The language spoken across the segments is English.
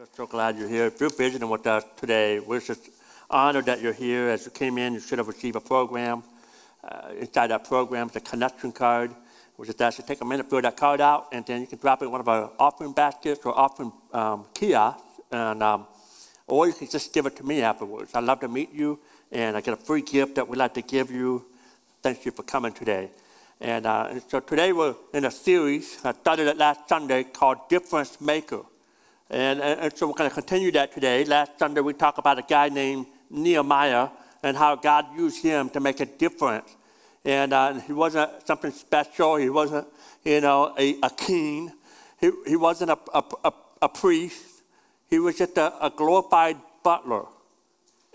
We're so glad you're here. If you're visiting with us today, we're just honored that you're here. As you came in, you should have received a program. Uh, inside that program is a connection card. We just ask you to take a minute, fill that card out, and then you can drop it in one of our offering baskets or offering um, kiosks, and, um, or you can just give it to me afterwards. I'd love to meet you, and I get a free gift that we'd like to give you. Thank you for coming today. And, uh, and so today we're in a series, I started it last Sunday, called Difference Maker. And, and, so we're going to continue that today. Last Sunday, we talked about a guy named Nehemiah and how God used him to make a difference. And uh, he wasn't something special. He wasn't, you know, a, a king. He, he wasn't a, a, a, a priest. He was just a, a glorified butler,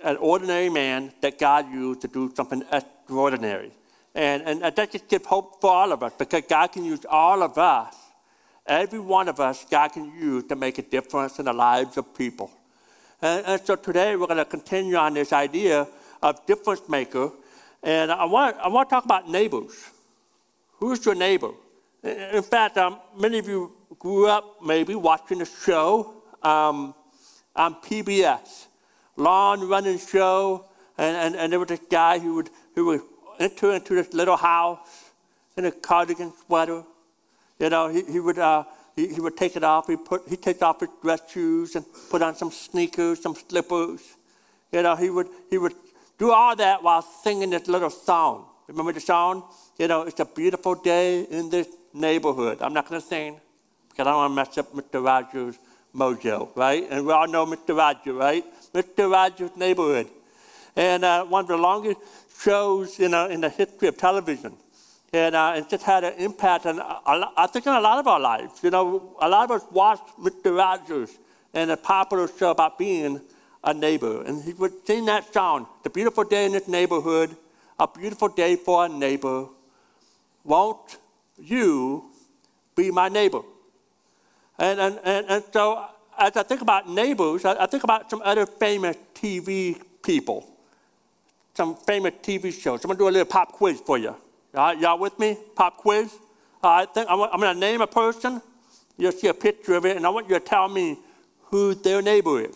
an ordinary man that God used to do something extraordinary. And, and that just gives hope for all of us because God can use all of us Every one of us, God can use to make a difference in the lives of people. And, and so today we're going to continue on this idea of difference maker. And I want, I want to talk about neighbors. Who's your neighbor? In fact, um, many of you grew up maybe watching a show um, on PBS, long running show. And, and, and there was this guy who would, who would enter into this little house in a cardigan sweater you know, he, he would, uh, he, he, would take it off. He put, he'd take off his dress shoes and put on some sneakers, some slippers. You know, he would, he would do all that while singing this little song. Remember the song? You know, it's a beautiful day in this neighborhood. I'm not going to sing because I don't want to mess up Mr. Rogers' mojo, right? And we all know Mr. Rogers, right? Mr. Rogers' neighborhood. And uh, one of the longest shows you know, in the history of television and uh, it just had an impact on, uh, I think, on a lot of our lives. You know, a lot of us watched Mr. Rogers and a popular show about being a neighbor. And he would sing that song, The Beautiful Day in This Neighborhood, a beautiful day for a neighbor. Won't you be my neighbor? And, and, and, and so as I think about neighbors, I, I think about some other famous TV people, some famous TV shows. I'm to do a little pop quiz for you. All right, y'all with me? Pop quiz. All right, think, I'm, I'm going to name a person. You'll see a picture of it, and I want you to tell me who their neighbor is.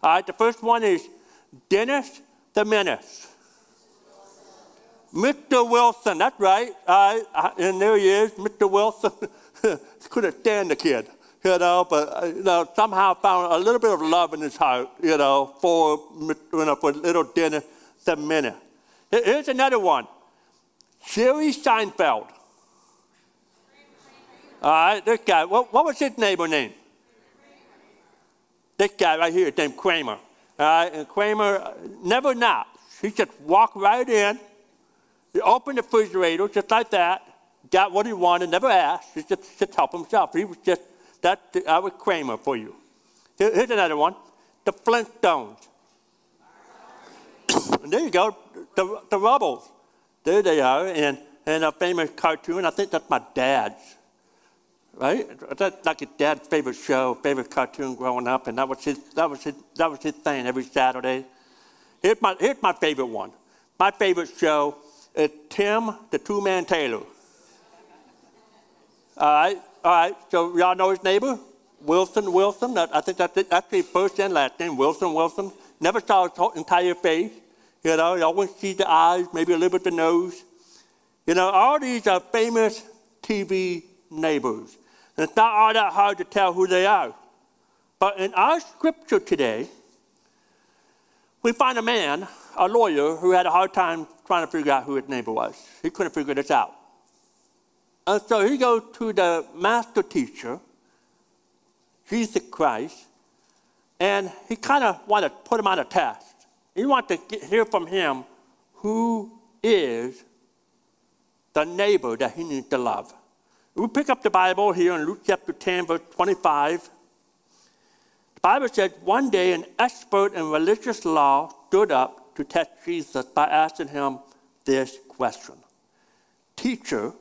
All right, the first one is Dennis the Menace. Mr. Wilson, that's right. All right, and there he is, Mr. Wilson. Couldn't stand the kid, you know, but uh, you know, somehow found a little bit of love in his heart, you know, for, you know, for little Dennis the Menace. Here's another one. Jerry Seinfeld. All right, this guy, what, what was his neighbor name? This guy right here, named Kramer. All right, and Kramer uh, never napped. He just walked right in, he opened the refrigerator just like that, got what he wanted, never asked, he just, just help himself. He was just, that, I was Kramer for you. Here, here's another one, the Flintstones. and there you go, the, the Rubbles. There they are, and, a famous cartoon. I think that's my dad's, right? That's like his dad's favorite show, favorite cartoon growing up, and that was his, that was his, that was his thing every Saturday. Here's my, here's my favorite one. My favorite show is Tim the Tool Man Taylor. All right, all right. So y'all know his neighbor, Wilson Wilson. I think that's, his first and last name, Wilson Wilson. Never saw his entire face. You know, you always see the eyes, maybe a little bit the nose. You know, all these are famous TV neighbors. And it's not all that hard to tell who they are. But in our scripture today, we find a man, a lawyer, who had a hard time trying to figure out who his neighbor was. He couldn't figure this out. And so he goes to the master teacher, Jesus Christ, and he kind of wanted to put him on a test. You want to get, hear from him who is the neighbor that he needs to love. We pick up the Bible here in Luke chapter 10, verse 25. The Bible says, One day an expert in religious law stood up to test Jesus by asking him this question Teacher,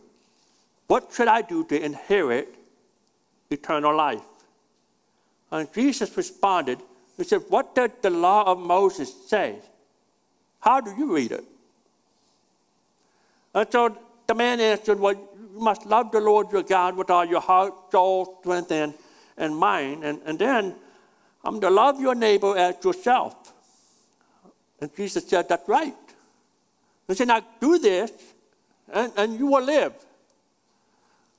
what should I do to inherit eternal life? And Jesus responded, he said, What did the law of Moses say? How do you read it? And so the man answered, Well, you must love the Lord your God with all your heart, soul, strength, and, and mind. And, and then I'm to love your neighbor as yourself. And Jesus said, That's right. He said, Now do this, and, and you will live.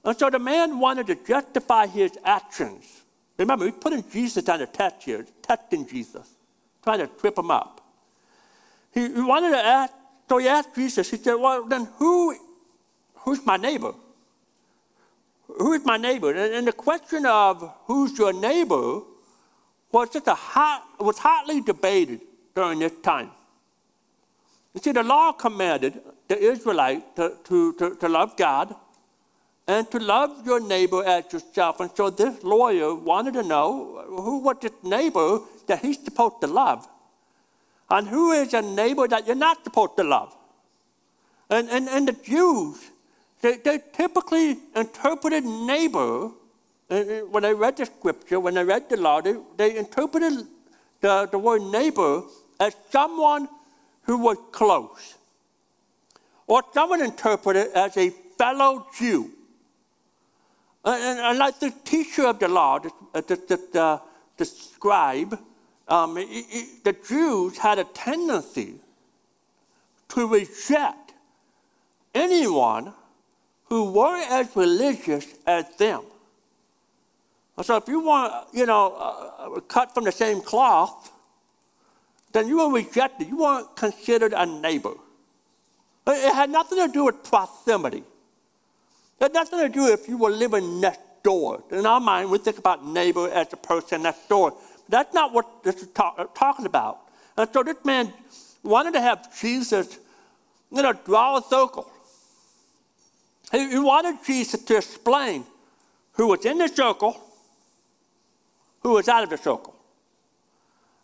And so the man wanted to justify his actions. Remember, he's putting Jesus on the test here, testing Jesus, trying to trip him up. He, he wanted to ask, so he asked Jesus, he said, Well, then who, who's my neighbor? Who is my neighbor? And, and the question of who's your neighbor was just a hot, was hotly debated during this time. You see, the law commanded the Israelite to, to, to, to love God and to love your neighbor as yourself. And so this lawyer wanted to know who was this neighbor that he's supposed to love. And who is a neighbor that you're not supposed to love? And, and, and the Jews, they, they typically interpreted neighbor, uh, uh, when they read the scripture, when they read the law, they, they interpreted the, the word neighbor as someone who was close. Or someone interpreted as a fellow Jew. And, and like the teacher of the law, the, the, the, the scribe, um, it, it, the Jews had a tendency to reject anyone who weren't as religious as them. So if you want, you know, uh, uh, cut from the same cloth, then you were rejected. You weren't considered a neighbor. It had nothing to do with proximity. It had nothing to do if you were living next door. In our mind, we think about neighbor as the person next door. That's not what this is talk, uh, talking about. And so this man wanted to have Jesus, you know, draw a circle. He, he wanted Jesus to explain who was in the circle, who was out of the circle.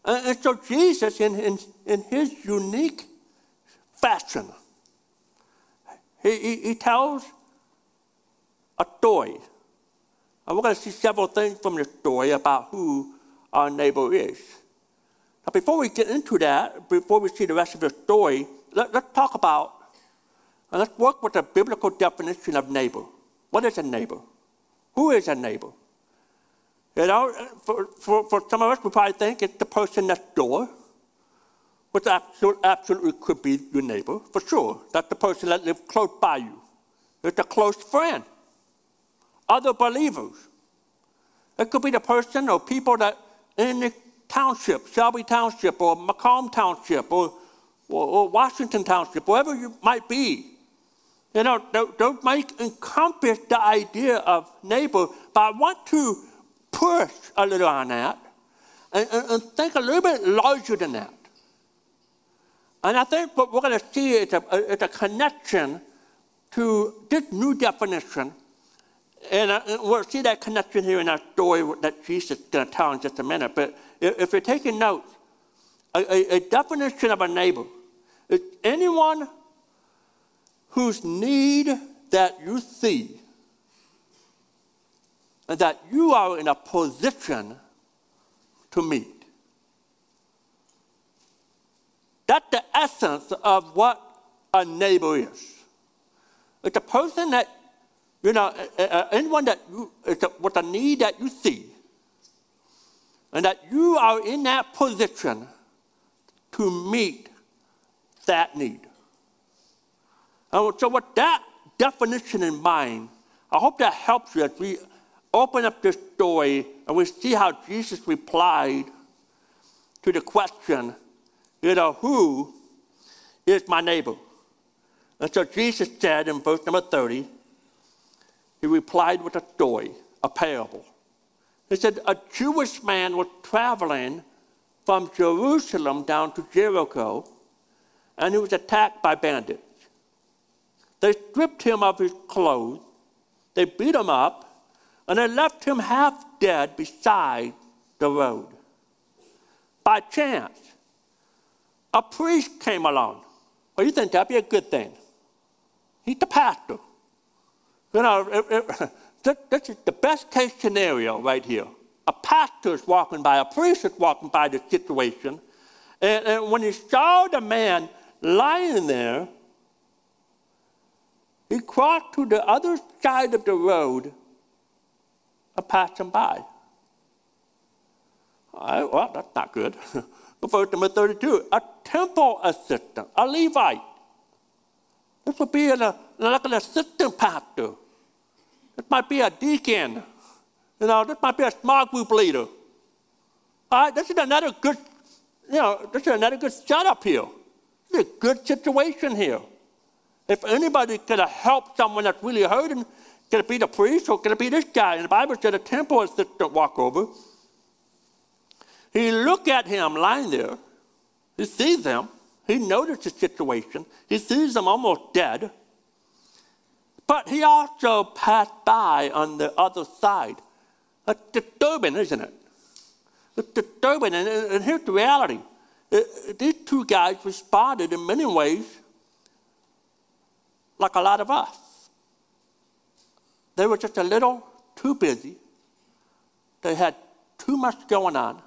And, and so Jesus, in, in, in his unique fashion, he, he, he tells a story. And we're going to see several things from this story about who our neighbor is. Now, before we get into that, before we see the rest of the story, let, us talk about and let's work with the biblical definition of neighbor. What is a neighbor? Who is a neighbor? You know, for, for, for some of us, we probably think it's the person next door, which absolutely, absolutely could be your neighbor, for sure. That's the person that lives close by you. It's a close friend. Other believers. It could be the person or people that in the township, Shelby Township, or Macomb Township, or, or, or Washington Township, wherever you might be. You know, don't, don't make encompass the idea of neighbor, but I want to push a little on that and, and, and think a little bit larger than that. And I think what we're going to see is a, is a connection to this new definition. And uh, we'll see that connection here in our story that Jesus is going to tell in just a minute. But if you're taking notes, a, a, a definition of a neighbor is anyone whose need that you see and that you are in a position to meet. That's the essence of what a neighbor is. It's a person that, you know, anyone that you, with a need that you see, and that you are in that position to meet that need. And so, with that definition in mind, I hope that helps you as we open up this story and we see how Jesus replied to the question, you know, who is my neighbor? And so Jesus said in verse number 30, he replied with a story, a parable. He said, A Jewish man was traveling from Jerusalem down to Jericho, and he was attacked by bandits. They stripped him of his clothes, they beat him up, and they left him half dead beside the road. By chance, a priest came along. Well, you think that'd be a good thing? He's the pastor. You know, it, it, this is the best case scenario right here. A pastor is walking by, a priest is walking by the situation, and, and when he saw the man lying there, he crossed to the other side of the road and passed him by. I, well, that's not good. Verse number 32, a temple assistant, a Levite. This would be a, like an assistant pastor. This might be a deacon. You know, this might be a small group leader. All right, this is another good, you know, this is another good setup here. This is a good situation here. If anybody could helped someone that's really hurting, could it be the priest or could it be this guy? And the Bible said a temple assistant walk over. He look at him lying there. He sees him. He noticed the situation. He sees them almost dead. But he also passed by on the other side. That's disturbing, isn't it? It's disturbing. And, and here's the reality. Uh, these two guys responded in many ways like a lot of us. They were just a little too busy. They had too much going on.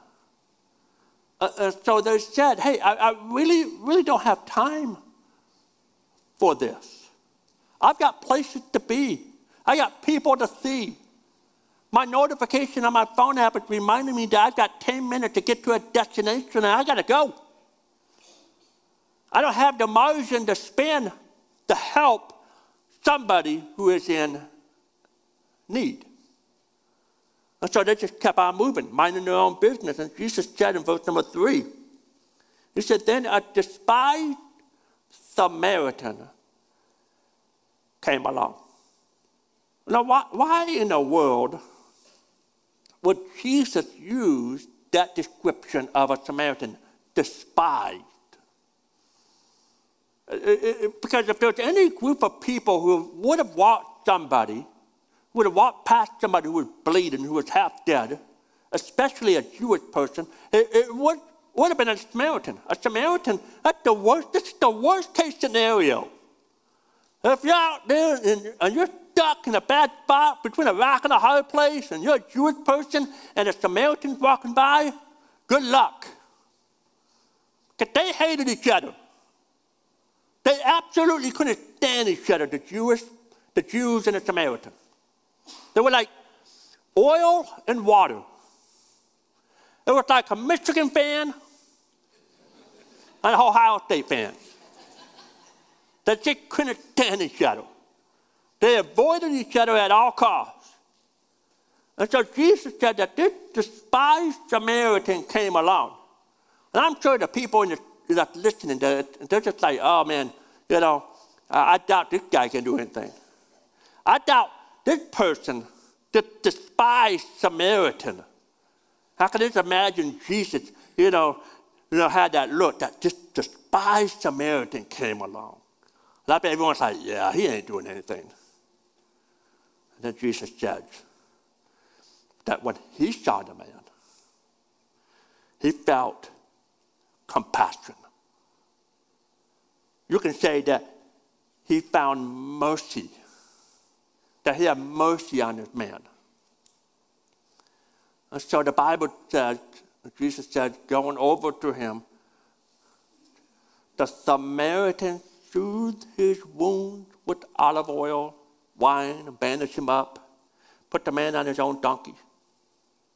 Uh, uh, so they said, hey, I, I really, really don't have time for this. I've got places to be. I got people to see. My notification on my phone app is reminding me that I've got 10 minutes to get to a destination and I got to go. I don't have the margin to spend to help somebody who is in need. And so they just kept on moving, minding their own business. And Jesus said in verse number three, He said, Then a despised Samaritan came along. Now, why, why in the world would Jesus use that description of a Samaritan, despised? Uh, uh, uh, because if there's any group of people who would have walked somebody would have walked past somebody who was bleeding, who was half dead, especially a Jewish person, it, it would, would have been a Samaritan. A Samaritan, that's the worst, this is the worst case scenario. If you're out there and, and you're stuck in a bad spot between a rock and a hard place, and you're a Jewish person and a Samaritan's walking by, good luck. Because they hated each other. They absolutely couldn't stand each other, the Jewish, the Jews and the Samaritans. They were like oil and water. It was like a Michigan fan and an Ohio State fan. They just couldn't stand each other. They avoided each other at all costs. And so Jesus said that this despised Samaritan came along. And I'm sure the people in the, that's listening to it, they're just like, oh man, you know, I, I doubt this guy can do anything. I doubt this person, the despised Samaritan, how can you imagine Jesus, you know, you know, had that look that this despised Samaritan came along. And I bet everyone's like, yeah, he ain't doing anything. And then Jesus said that when he saw the man, he felt compassion. You can say that he found mercy that he had mercy on this man. And so the Bible says, Jesus said, going over to him, the Samaritan soothed his wounds with olive oil, wine, and bandaged him up, put the man on his own donkey.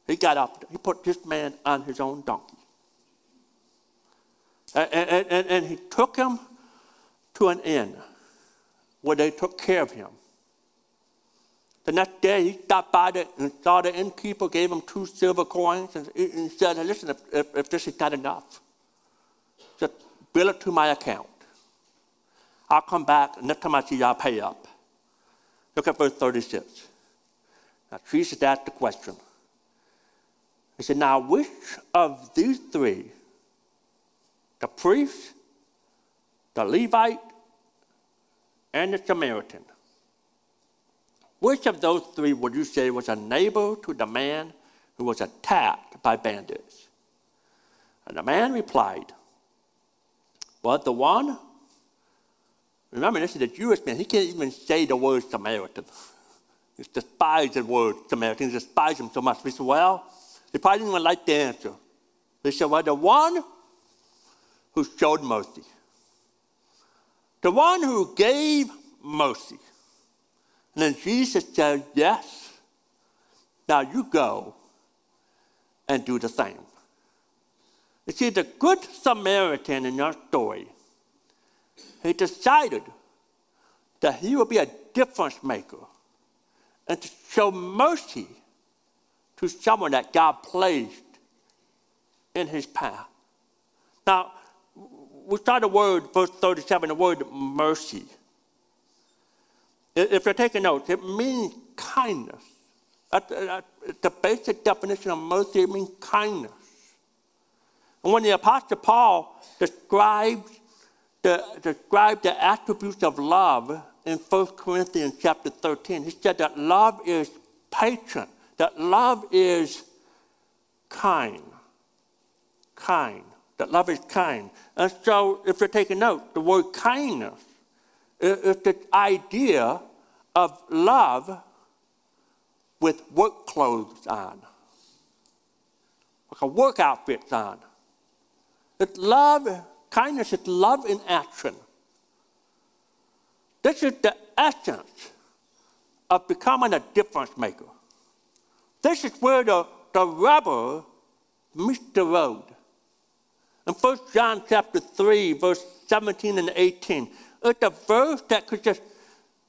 He got up, he put this man on his own donkey. And, and, and, and he took him to an inn where they took care of him. The next day, he stopped by the, and saw the innkeeper, gave him two silver coins, and, and said, Listen, if, if, if, this is not enough, just bill it to my account. I'll come back, and next time I see you, I'll pay up. Look at verse 36. Now, Jesus asked the question. He said, Now, which of these three, the priest, the Levite, and the Samaritan, which of those three would you say was a neighbor to the man who was attacked by bandits? And the man replied, Well, the one, remember, this is a Jewish man, he can't even say the word Samaritan. He despised the word Samaritan, he despised him so much. He said, Well, he probably didn't even like the answer. He said, Well, the one who showed mercy, the one who gave mercy. And then Jesus said, Yes, now you go and do the same. You see, the Good Samaritan in our story, he decided that he would be a difference maker and to show mercy to someone that God placed in his path. Now, we start the word, verse 37, the word mercy. If you're taking notes, it means kindness. Uh, the basic definition of mercy, means kindness. And when the Apostle Paul describes the, described the attributes of love in 1 Corinthians chapter 13, he said that love is patient, that love is kind. Kind. That love is kind. And so, if you're taking note, the word kindness is the idea of love with work clothes on, like a work outfit on. It's love, kindness is love in action. This is the essence of becoming a difference maker. This is where the, the rubber meets the road. In 1 John chapter 3, verse 17 and 18, it's a verse that could just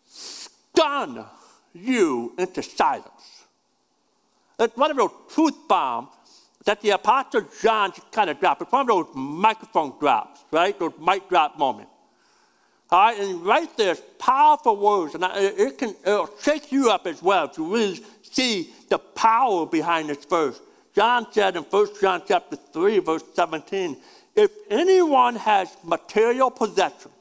stun you into silence. It's one of those truth bombs that the Apostle John kind of dropped. It's one of those microphone drops, right? Those mic drop moments. All right, and right there's powerful words, and it can it'll shake you up as well to really see the power behind this verse. John said in 1 John chapter 3, verse 17, if anyone has material possessions,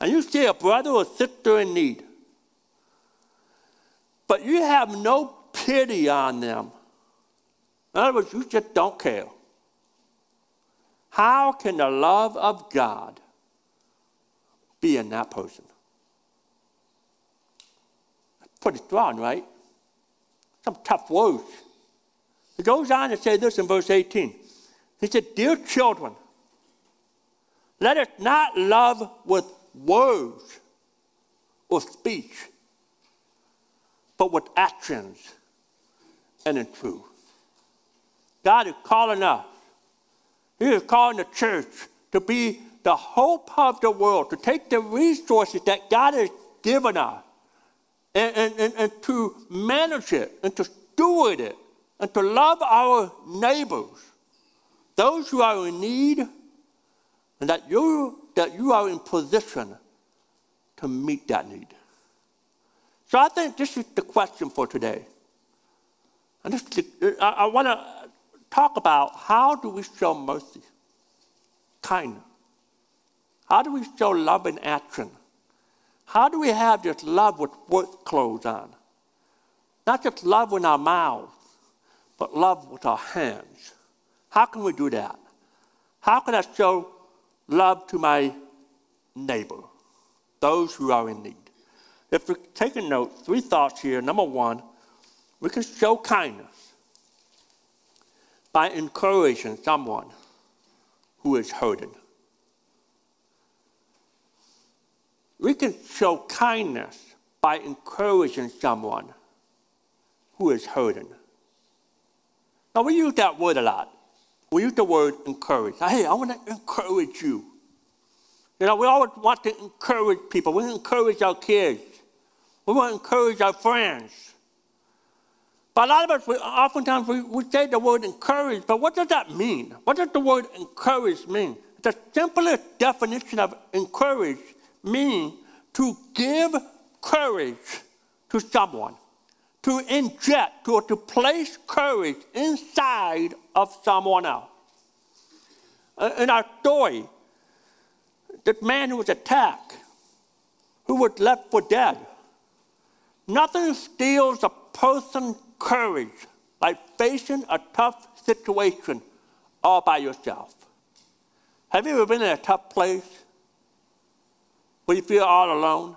and you see a brother or sister in need, but you have no pity on them, in other words, you just don't care. How can the love of God be in that person? Pretty strong, right? Some tough words. He goes on to say this in verse 18. He said, Dear children, let us not love with words or speech, but with actions and in truth. God is calling us. He is calling the church to be the hope of the world, to take the resources that God has given us and, and, and, and to manage it and to steward it and to love our neighbors, those who are in need, and that you, that you are in position to meet that need. So I think this is the question for today. And this, I, I want to talk about how do we show mercy, kindness? How do we show love in action? How do we have this love with work clothes on? Not just love with our mouths, but love with our hands. How can we do that? How can I show love to my neighbor, those who are in need? If we take a note, three thoughts here. Number one, we can show kindness by encouraging someone who is hurting. We can show kindness by encouraging someone who is hurting. Now, we use that word a lot. We use the word encourage. Hey, I want to encourage you. You know, we always want to encourage people. We encourage our kids. We want to encourage our friends. But a lot of us, we, oftentimes, we, we say the word encourage, but what does that mean? What does the word encourage mean? The simplest definition of encourage means to give courage to someone to inject or to place courage inside of someone else. In our story, that man who was attacked, who was left for dead, nothing steals a person's courage like facing a tough situation all by yourself. Have you ever been in a tough place where you feel all alone?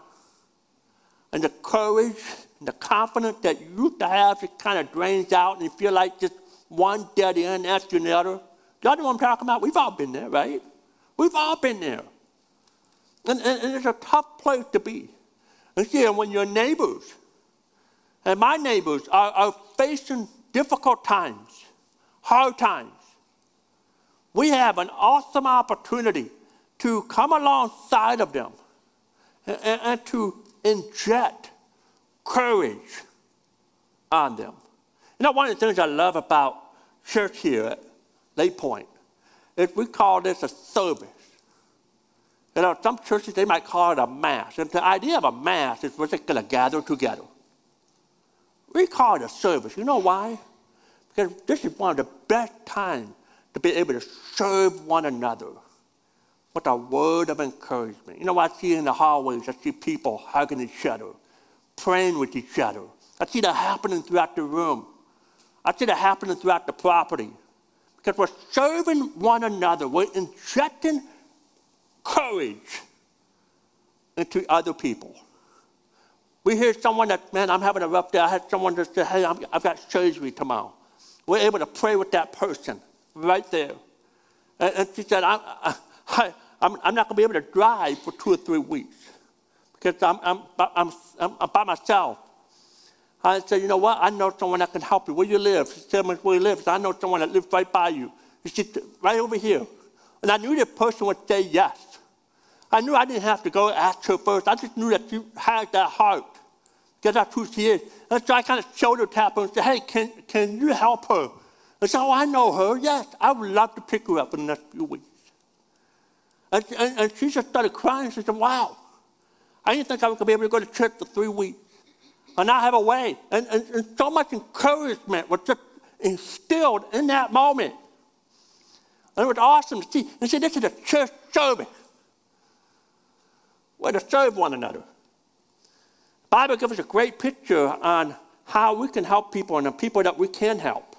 And the courage and the confidence that you used to have just kind of drains out and you feel like just one dead end after another. Y'all know what I'm talking about? We've all been there, right? We've all been there. And, and, and it's a tough place to be. And see, when your neighbors, and my neighbors are, are facing difficult times, hard times, we have an awesome opportunity to come alongside of them and, and, and to inject courage on them. You know, one of the things I love about church here at Lake Point is we call this a service. You know, some churches, they might call it a mass. And the idea of a mass is we're just going to gather together. We call it a service. You know why? Because this is one of the best times to be able to serve one another with a word of encouragement. You know, I see in the hallways, I see people hugging each other, praying with each other. I see that happening throughout the room. I see that happening throughout the property. Because we're serving one another, we're injecting courage into other people. We hear someone that, man, I'm having a rough day. I had someone that said, hey, i have got surgery tomorrow. We're able to pray with that person right there. And, and she said, I'm, I, I'm, I'm not going to be able to drive for two or three weeks because I'm, I'm, I'm, I'm, by myself. I said, you know what? I know someone that can help you. Where you live? She said, where you live. I know someone that lives right by you. She said, right over here. And I knew that person would say yes. I knew I didn't have to go ask her first. I just knew that she had that heart. Because that's who she is. And so I kind of shoulder tap her and said, hey, can, can you help her? And so, oh, I know her. Yes, I would love to pick her up in the next few weeks. And, and, and she just started crying. She said, wow, I didn't think I was going to be able to go to church for three weeks. And I have a way. And, and, and so much encouragement was just instilled in that moment. And it was awesome to see. And see, this is a church service. We're to serve one another. The Bible gives us a great picture on how we can help people and the people that we can help.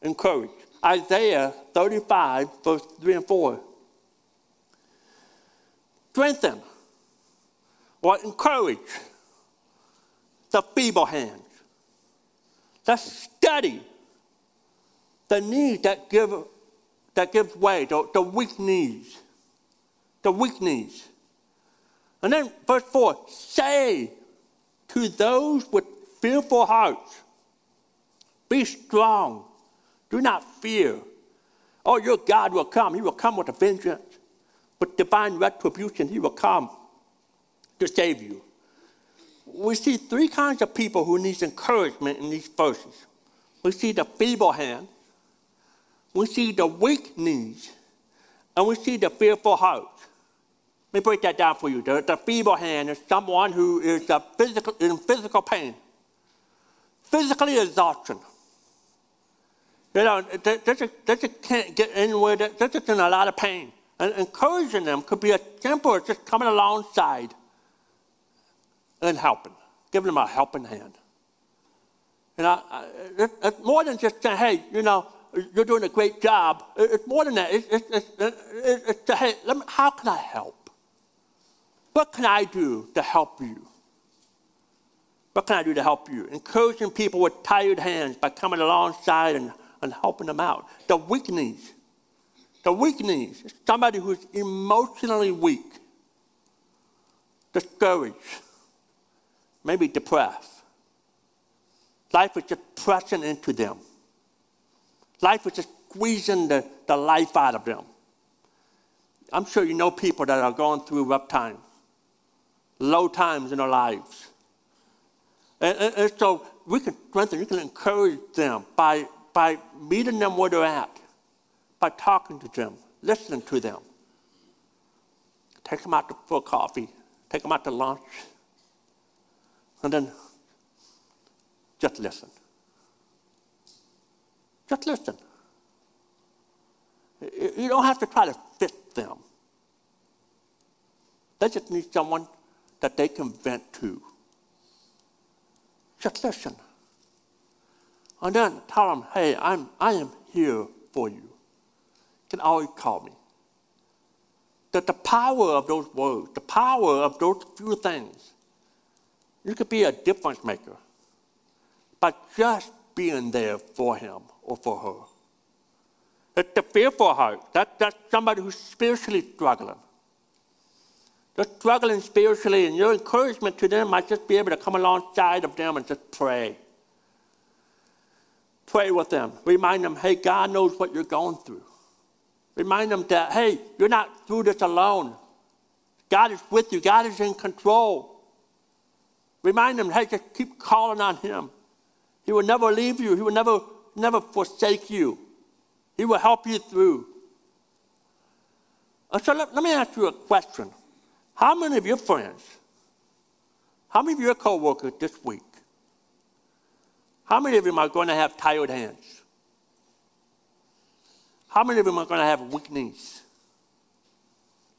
Encourage. Isaiah 35, verse 3 and 4 strengthen or encourage the feeble hands. the study the knees that give that gives way, the, the weak knees. The weak knees. And then verse 4 say to those with fearful hearts, be strong, do not fear. Oh, your God will come. He will come with a vengeance with divine retribution, he will come to save you. We see three kinds of people who need encouragement in these verses. We see the feeble hand, we see the weak knees, and we see the fearful heart. Let me break that down for you. The, the feeble hand is someone who is physical, in physical pain, physically exhaustion. You know, they, they, just, they just can't get anywhere. They're just in a lot of pain. And encouraging them could be as simple as just coming alongside and helping, giving them a helping hand. And I, I, it, it's more than just saying, hey, you know, you're doing a great job. It's more than that. It's, it's, to, hey, me, how can I help? What can I do to help you? What can I do to help you? Encouraging people with tired hands by coming alongside and, and helping them out. The weakness the weak knees, somebody who's emotionally weak, discouraged, maybe depressed. Life is just pressing into them. Life is just squeezing the, the life out of them. I'm sure you know people that are going through rough times, low times in their lives. And, and, and so we can strengthen, we can encourage them by, by meeting them where they're at by talking to them, listening to them. Take them out for coffee, take them out to lunch, and then just listen. Just listen. You don't have to try to fit them. They just need someone that they can vent to. Just listen. And then tell them, hey, I'm, I am here for you can always call me. That the power of those words, the power of those few things, you could be a difference maker by just being there for him or for her. It's the fearful heart. That, that's somebody who's spiritually struggling. They're struggling spiritually, and your encouragement to them might just be able to come alongside of them and just pray. Pray with them. Remind them, hey, God knows what you're going through. Remind them that, hey, you're not through this alone. God is with you, God is in control. Remind them, hey, keep calling on Him. He will never leave you, He will never, never forsake you. He will help you through. Uh, so let, let me ask you a question. How many of your friends, how many of your coworkers this week, how many of them are going to have tired hands? How many of them are going to have weak knees,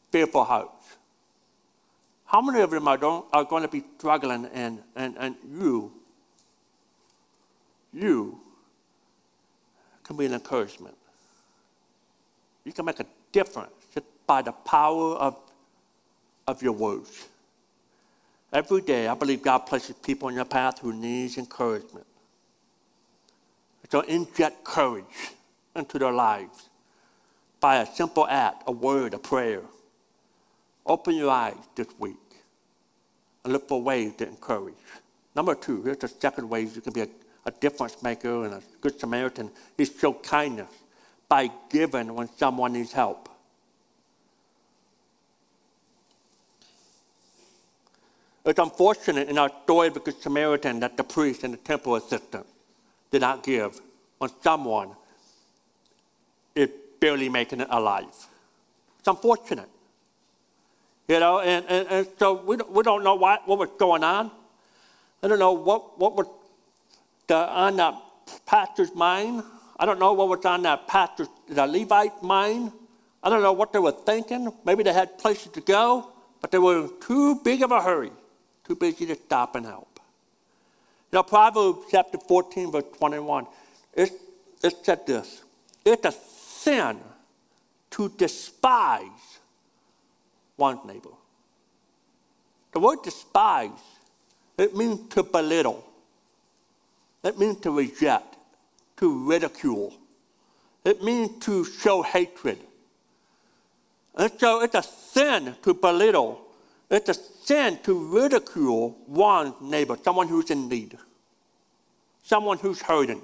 fearful hearts? How many of them are, don't, are going to be struggling and, and, and you, you can be an encouragement? You can make a difference just by the power of, of your words. Every day, I believe God places people in your path who needs encouragement. So inject courage into their lives by a simple act, a word, a prayer. Open your eyes this week look for ways to encourage. Number two, here's the second way you can be a, a difference maker and a good Samaritan is show kindness by giving when someone needs help. It's unfortunate in our story of the Good Samaritan that the priest and the temple assistant did not give when someone is barely making it alive. It's unfortunate. You know, and, and, and so we don't, we don't know what, what was going on. I don't know what, what was the, on the pastor's mind. I don't know what was on the pastor's, the Levite mind. I don't know what they were thinking. Maybe they had places to go, but they were in too big of a hurry, too busy to stop and help. You know, Proverbs chapter 14, verse 21, it, it said this It's a sin to despise one's neighbor. The word despise, it means to belittle. It means to reject, to ridicule. It means to show hatred. And so it's a sin to belittle. It's a sin to ridicule one's neighbor, someone who's in need, someone who's hurting.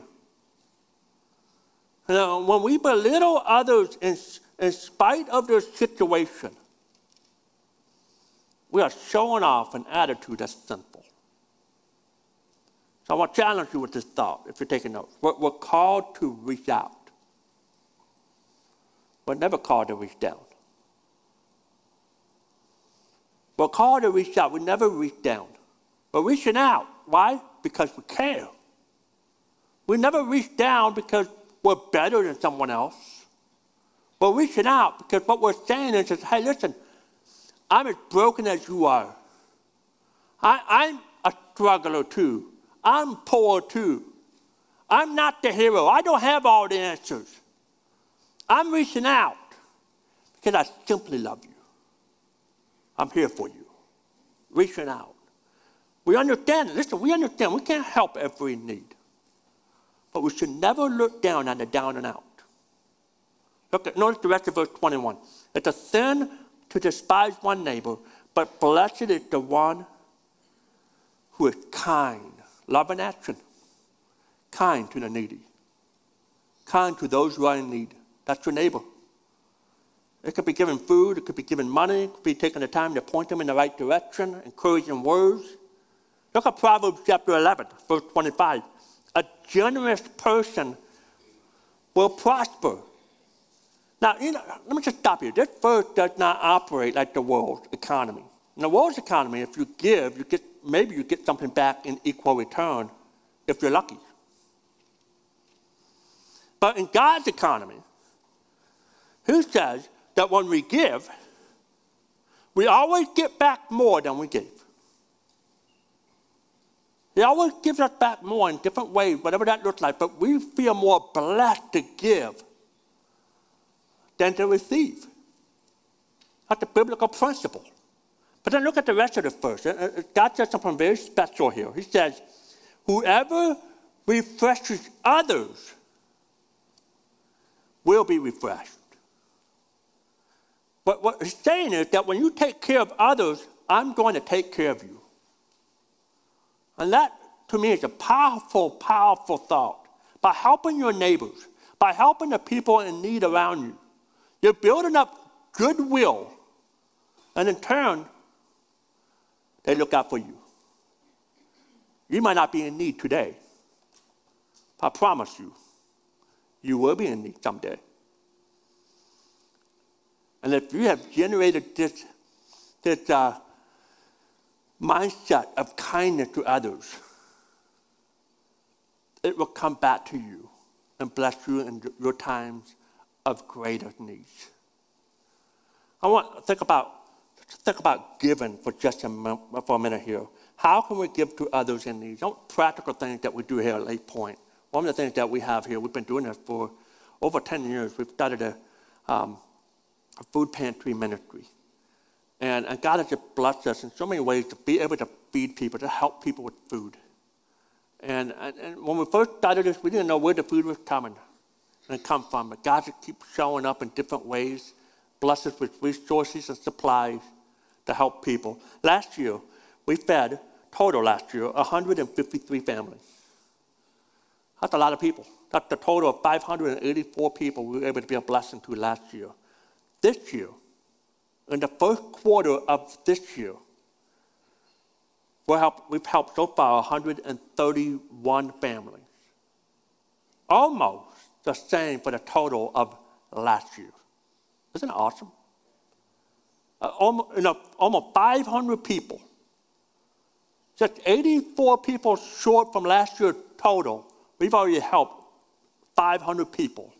Now, when we belittle others in, in spite of their situation, we are showing off an attitude that's sinful. So I want to challenge you with this thought if you're taking notes. We're, we're called to reach out. We're never called to reach down. We're called to reach out. We never reach down. We're reaching out. Why? Because we care. We never reach down because we're better than someone else. We're reaching out because what we're saying is, hey, listen, I'm as broken as you are. I, I'm a struggler too. I'm poor too. I'm not the hero. I don't have all the answers. I'm reaching out because I simply love you. I'm here for you. Reaching out. We understand, listen, we understand we can't help every need. But we should never look down on the down and out. Look at, notice the rest of verse 21. It's a sin to despise one neighbor, but blessed is the one who is kind, love and action, kind to the needy, kind to those who are in need. That's your neighbor. It could be giving food, it could be giving money, it could be taking the time to point them in the right direction, encouraging words. Look at Proverbs chapter 11, verse 25. A generous person will prosper, now, you know, let me just stop you. This verse does not operate like the world's economy. In the world's economy, if you give, you get maybe you get something back in equal return if you're lucky. But in God's economy, who says that when we give, we always get back more than we gave. He always gives us back more in different ways, whatever that looks like, but we feel more blessed to give than to receive. That's a biblical principle. But then look at the rest of the verse. Uh, uh, God says something very special here. He says, Whoever refreshes others will be refreshed. But what he's saying is that when you take care of others, I'm going to take care of you. And that, to me, is a powerful, powerful thought. By helping your neighbors, by helping the people in need around you, They're building up goodwill. And in turn, they look out for you. You might not be in need today. I promise you, you will be in need someday. And if you have generated this, this uh, mindset of kindness to others, it will come back to you and bless you in your times of greater needs. I want to think about, think about giving for just a, for a minute here. How can we give to others in need? Practical things that we do here at Lake Point. One of the things that we have here, we've been doing this for over 10 years. We've started a, um, a food pantry ministry. And, and God has just blessed us in so many ways to be able to feed people, to help people with food. And, and, and when we first started this, we didn't know where the food was coming and come from. But God just keeps showing up in different ways, bless us with resources and supplies to help people. Last year, we fed, total last year, 153 families. That's a lot of people. That's the total of 584 people we were able to be a blessing to last year. This year, in the first quarter of this year, we have helped so far 131 families. Almost the same for the total of last year. Isn't it awesome? Uh, almost, you know, almost 500 people. Just 84 people short from last year total. We've already helped 500 people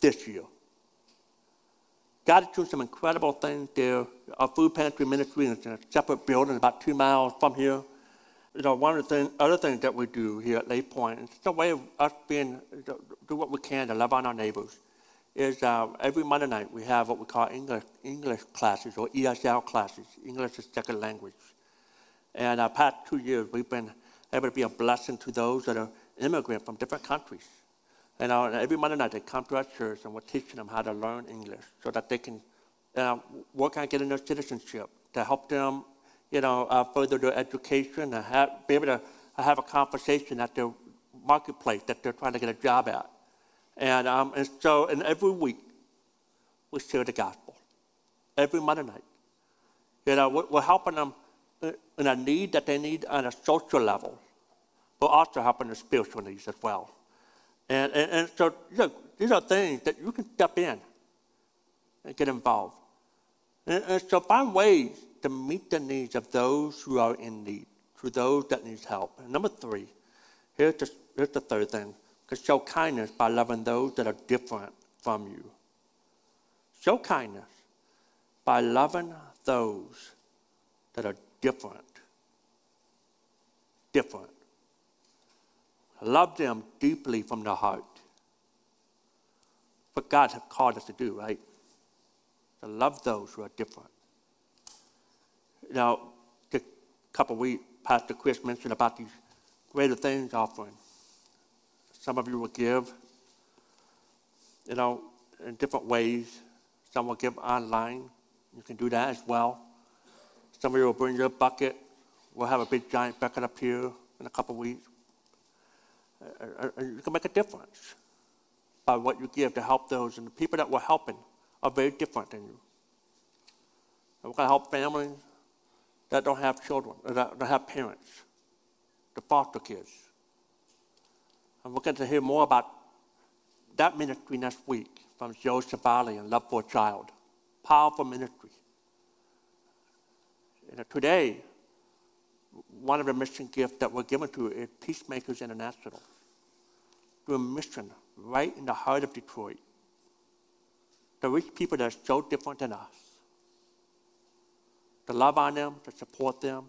this year. God is doing some incredible things there. Our food pantry ministry is in a separate building about two miles from here. You know, one of the thing, other things that we do here at Lake Point, it's a way of us being, do what we can to love on our neighbors, is uh, every Monday night we have what we call English, English classes or ESL classes, English as second language. And our past two years, we've been able to be a blessing to those that are immigrant from different countries. And uh, every Monday night they come to our church and we're teaching them how to learn English so that they can uh, work on getting their citizenship to help them, you know, uh, further their education and have, be able to have a conversation at their marketplace that they're trying to get a job at. And, um, and so, and every week we share the gospel. Every Monday night. You know, we're, we're helping them in a need that they need on a social level, but also helping their spiritual needs as well. And, and, and so know, these are things that you can step in and get involved. And, and so find ways to meet the needs of those who are in need, to those that need help. And number three, here's the, here's the third thing, to show kindness by loving those that are different from you. Show kindness by loving those that are different. Different. Love them deeply from the heart. What God has called us to do, right? To love those who are different. Now, a couple of weeks, Pastor Chris mentioned about these greater things offering. Some of you will give, you know, in different ways. Some will give online. You can do that as well. Some of you will bring your bucket. We'll have a big giant bucket up here in a couple of weeks. Uh, uh, uh, you can make a difference by what you give to help those. And the people that we're helping are very different than you. And we're going to help families that don't have children, that don't have parents, the foster kids. And we're going to hear more about that ministry next week from Joe Savali and Love for a Child. Powerful ministry. And today, one of the mission gifts that we're given to is Peacemakers International. Do a mission right in the heart of Detroit to reach people that are so different than us. To love on them, to support them.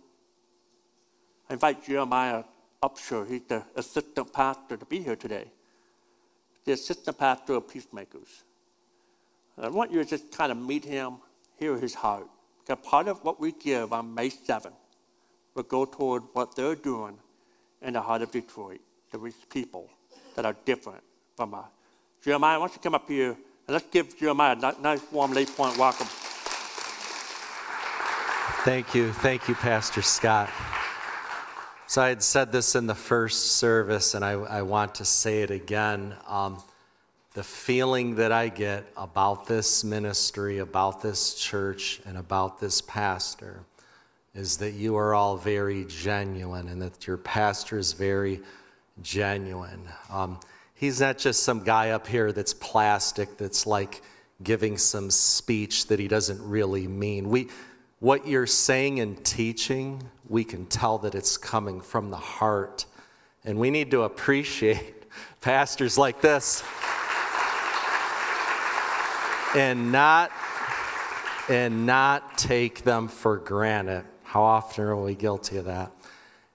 I invite Jeremiah Upshur, he's the assistant pastor, to be here today. The assistant pastor of Peacemakers. I want you to just kind of meet him, hear his heart. Because part of what we give on May 7th will go toward what they're doing in the heart of Detroit to reach people that are different from us. Jeremiah, why don't you come up here and let's give Jeremiah a nice warm Lake Point welcome. Thank you. Thank you, Pastor Scott. So I had said this in the first service, and I, I want to say it again. Um, the feeling that I get about this ministry, about this church, and about this pastor is that you are all very genuine and that your pastor is very genuine. Um, he's not just some guy up here that's plastic, that's like giving some speech that he doesn't really mean. We, what you're saying and teaching, we can tell that it's coming from the heart. And we need to appreciate pastors like this and not and not take them for granted. How often are we guilty of that?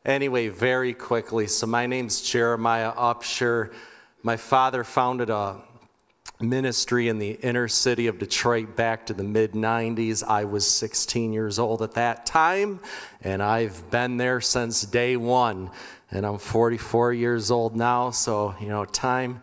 Anyway, very quickly. So my name's Jeremiah Upshur. My father founded a ministry in the inner city of Detroit back to the mid 90s. I was 16 years old at that time, and I've been there since day one. And I'm 44 years old now, so, you know, time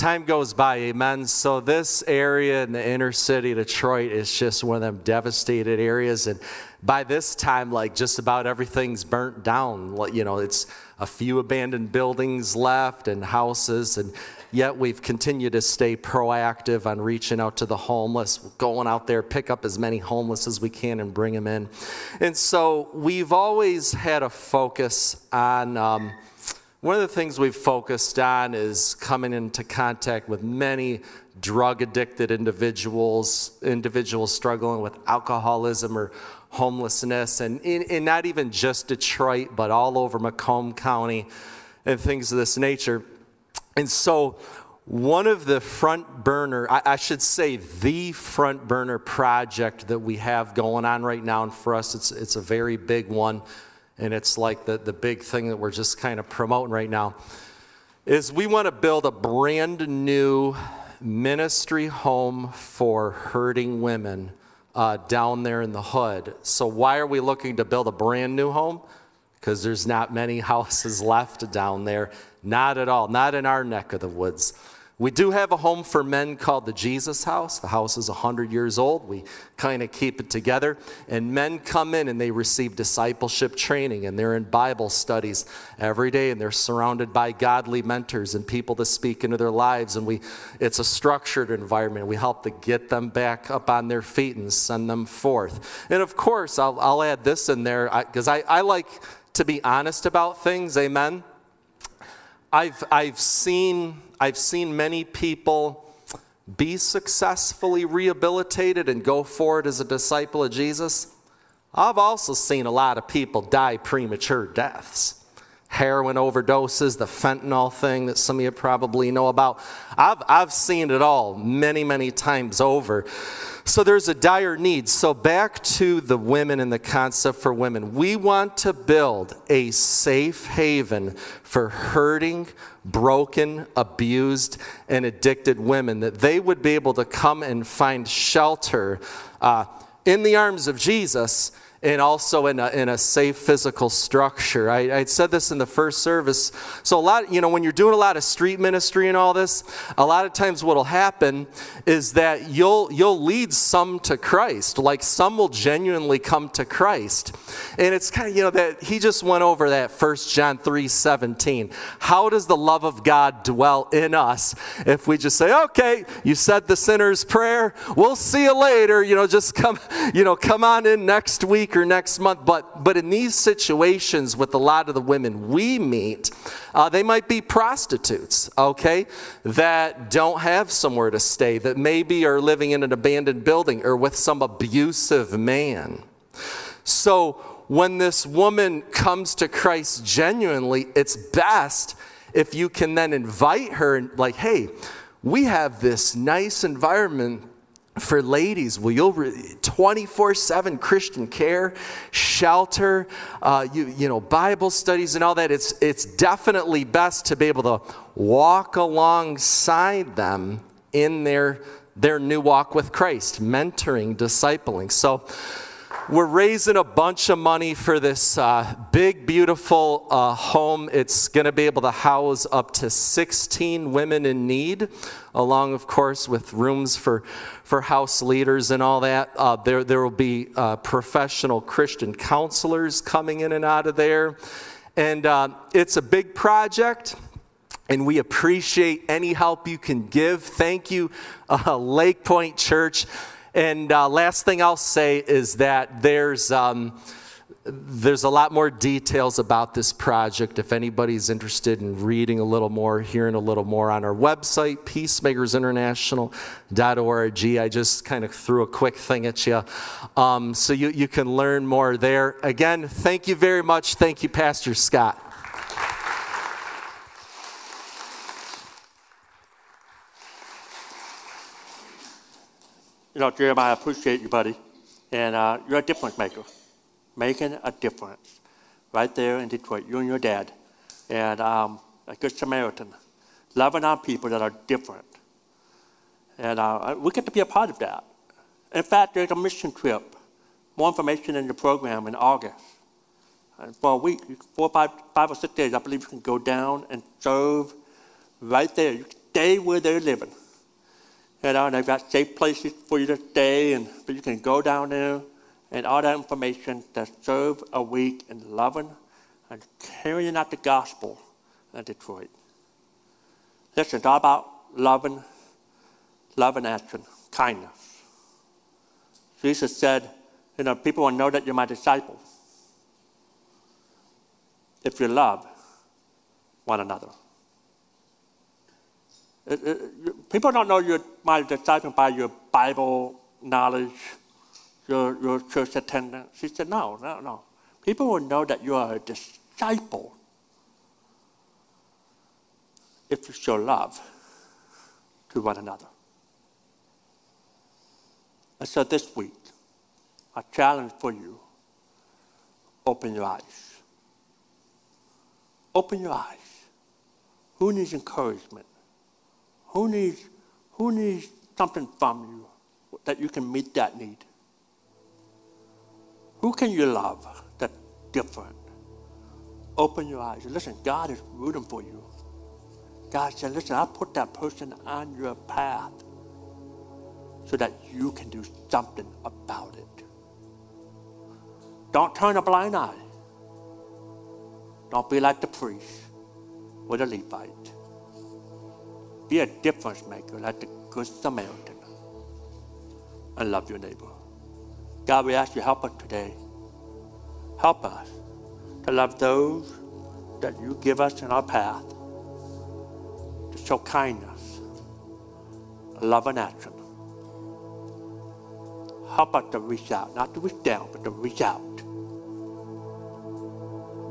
time goes by, amen. So, this area in the inner city of Detroit is just one of them devastated areas. And by this time, like just about everything's burnt down. You know, it's a few abandoned buildings left and houses. And yet we've continued to stay proactive on reaching out to the homeless, going out there, pick up as many homeless as we can and bring them in. And so we've always had a focus on. Um, one of the things we've focused on is coming into contact with many drug addicted individuals, individuals struggling with alcoholism or homelessness, and, in, in not even just Detroit, but all over Macomb County and things of this nature. And so, one of the front burner, I, I, should say, the front burner project that we have going on right now, and for us, it's, it's a very big one and it's like the, the big thing that we're just kind of promoting right now, is we want to build a brand new ministry home for hurting women uh, down there in the hood. So, why are we looking to build a brand new home? Because there's not many houses left down there. Not at all, not in our neck of the woods. We do have a home for men called the Jesus House. The house is 100 years old. We kind of keep it together. And men come in and they receive discipleship training and they're in Bible studies every day and they're surrounded by godly mentors and people to speak into their lives. And we, it's a structured environment. We help to get them back up on their feet and send them forth. And of course, I'll, I'll add this in there because I, I, I like to be honest about things. Amen. I've, I've seen I've seen many people be successfully rehabilitated and go forward as a disciple of Jesus. I've also seen a lot of people die premature deaths. Heroin overdoses, the fentanyl thing that some of you probably know about. I've, I've seen it all many, many times over. So there's a dire need. So back to the women and the concept for women. We want to build a safe haven for hurting, broken, abused, and addicted women, that they would be able to come and find shelter uh, in the arms of Jesus and also in a, in a safe physical structure. I, I said this in the first service. So, a lot, you know, when you're doing a lot of street ministry and all this, a lot of times what will happen is that you'll, you'll lead some to Christ. Like some will genuinely come to Christ. And it's kind of, you know, that he just went over that First John 3 17. How does the love of God dwell in us if we just say, okay, you said the sinner's prayer, we'll see you later, you know, just come, you know, come on in next week week or next month. But, but in these situations with a lot of the women we meet, uh, they might be prostitutes, okay, that don't have somewhere to stay, that maybe are living in an abandoned building or with some abusive man. So when this woman comes to Christ genuinely, it's best if you can then invite her and, like, hey, we have this nice environment for ladies, will you'll 24 7 Christian care, shelter, uh, you, you know, Bible studies and all that? It's, it's definitely best to be able to walk alongside them in their, their new walk with Christ, mentoring, discipling. So, we're raising a bunch of money for this uh, big, beautiful uh, home. It's going to be able to house up to 16 women in need, along, of course, with rooms for, for house leaders and all that. Uh, there, there will be uh, professional Christian counselors coming in and out of there. And uh, it's a big project. and we appreciate any help you can give. Thank you, uh, Lake Point Church. And uh, last thing I'll say is that there's. Um, there's a lot more details about this project if anybody's interested in reading a little more, hearing a little more on our website, peacemakersinternational.org. I just kind of threw a quick thing at you. Um, so you, you can learn more there. Again, thank you very much. Thank you, Pastor Scott. You know, Jeremiah, I appreciate you, buddy. And uh, you're a difference maker, making a difference right there in Detroit, you and your dad. And um, a good Samaritan, loving on people that are different. And uh, we get to be a part of that. In fact, there's a mission trip. More information in the program in August. And for a week, four, five, five or six days, I believe you can go down and serve right there. You stay where they're living. You know, and they've got safe places for you to stay, and but you can go down there and all that information to serve a week in loving and carrying out the gospel in Detroit. Listen, it's all about loving, love and action, kindness. Jesus said, you know, people will know that you're my disciples if you love one another. It, it, people don't know you're my disciple by your Bible knowledge, your, your church attendance. He said, no, no, no. People will know that you are a disciple if you show love to one another. And so this week, a challenge for you open your eyes. Open your eyes. Who needs encouragement? Who needs, who needs something from you that you can meet that need? Who can you love that's different? Open your eyes. Listen, God is rooting for you. God said, listen, I put that person on your path so that you can do something about it. Don't turn a blind eye. Don't be like the priest or the Levite. Be a difference maker like the Good Samaritan and love your neighbor. God, we ask you help us today. Help us to love those that you give us in our path, to show kindness, love and action. Help us to reach out, not to reach down, but to reach out.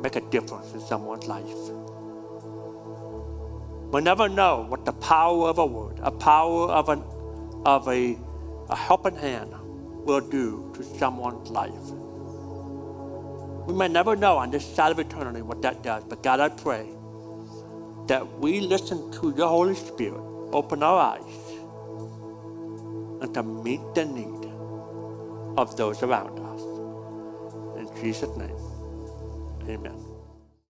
Make a difference in someone's life. We never know what the power of a word, a power of, an, of a, a helping hand will do to someone's life. We may never know on this side of eternity what that does, but God, I pray that we listen to your Holy Spirit, open our eyes, and to meet the need of those around us. In Jesus' name, amen.